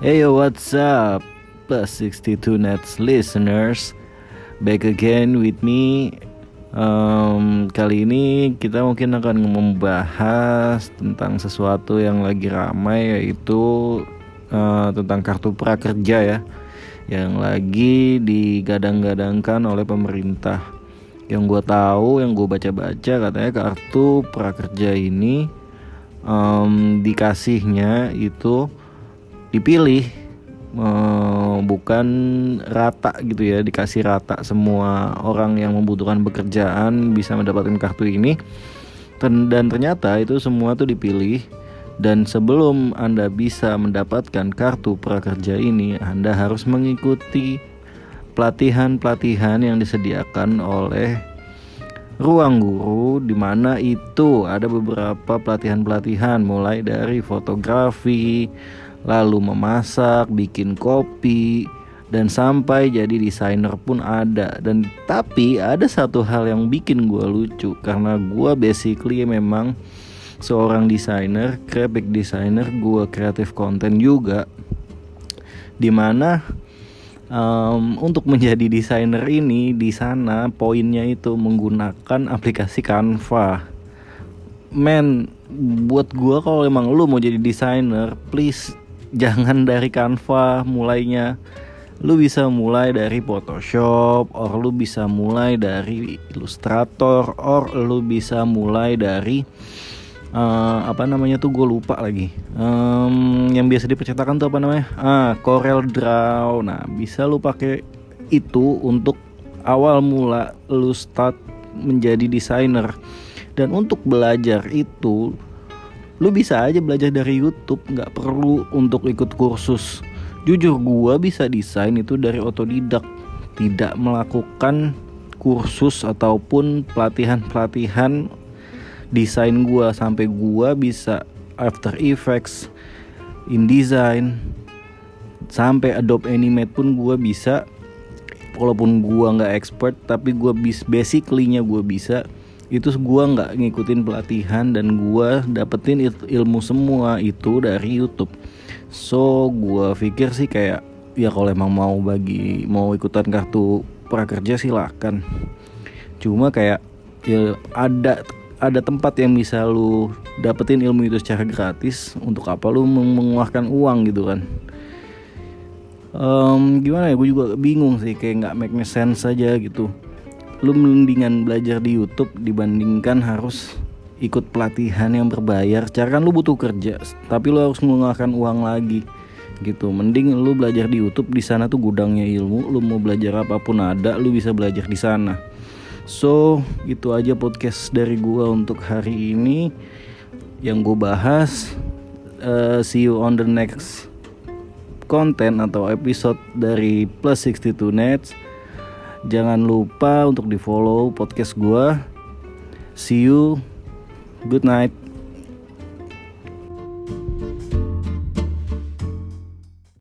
Hey yo, what's up? Plus 62 Nets listeners Back again with me um, Kali ini kita mungkin akan membahas tentang sesuatu yang lagi ramai Yaitu uh, tentang kartu prakerja ya Yang lagi digadang-gadangkan oleh pemerintah Yang gue tahu, yang gue baca-baca katanya kartu prakerja ini um, Dikasihnya itu dipilih bukan rata gitu ya dikasih rata semua orang yang membutuhkan pekerjaan bisa mendapatkan kartu ini. Dan ternyata itu semua tuh dipilih. Dan sebelum Anda bisa mendapatkan kartu prakerja ini Anda harus mengikuti pelatihan-pelatihan yang disediakan oleh ruang guru di mana itu ada beberapa pelatihan-pelatihan mulai dari fotografi, lalu memasak, bikin kopi, dan sampai jadi desainer pun ada. Dan tapi ada satu hal yang bikin gue lucu karena gue basically memang seorang desainer, graphic designer, gue kreatif konten juga, di mana um, untuk menjadi desainer ini di sana poinnya itu menggunakan aplikasi Canva. Men, buat gue kalau emang lu mau jadi desainer, please jangan dari Canva mulainya. Lu bisa mulai dari Photoshop or lu bisa mulai dari Illustrator or lu bisa mulai dari uh, apa namanya tuh gue lupa lagi. Um, yang biasa dipercetakan tuh apa namanya? Ah Corel Draw. Nah bisa lu pakai itu untuk awal mula lu start menjadi desainer. Dan untuk belajar itu lu bisa aja belajar dari YouTube nggak perlu untuk ikut kursus. Jujur gua bisa desain itu dari otodidak. Tidak melakukan kursus ataupun pelatihan-pelatihan desain gua. Sampai gua bisa After Effects InDesign sampai Adobe Animate pun gua bisa. Walaupun gua nggak expert tapi gua bis basically-nya gua bisa itu gue nggak ngikutin pelatihan dan gue dapetin ilmu semua itu dari YouTube. So gue pikir sih kayak ya kalau emang mau bagi mau ikutan kartu prakerja silahkan cuma kayak ya ada ada tempat yang bisa lu dapetin ilmu itu secara gratis untuk apa lu mengeluarkan uang gitu kan. Um, gimana ya gue juga bingung sih kayak nggak make sense saja gitu lu mendingan belajar di YouTube dibandingkan harus ikut pelatihan yang berbayar. Cara kan lu butuh kerja, tapi lu harus mengeluarkan uang lagi gitu. Mending lu belajar di YouTube di sana tuh gudangnya ilmu. Lu mau belajar apa pun ada, lu bisa belajar di sana. So, itu aja podcast dari gua untuk hari ini yang gue bahas. Uh, see you on the next konten atau episode dari Plus 62 Nets. Jangan lupa untuk di follow podcast gue. See you. Good night.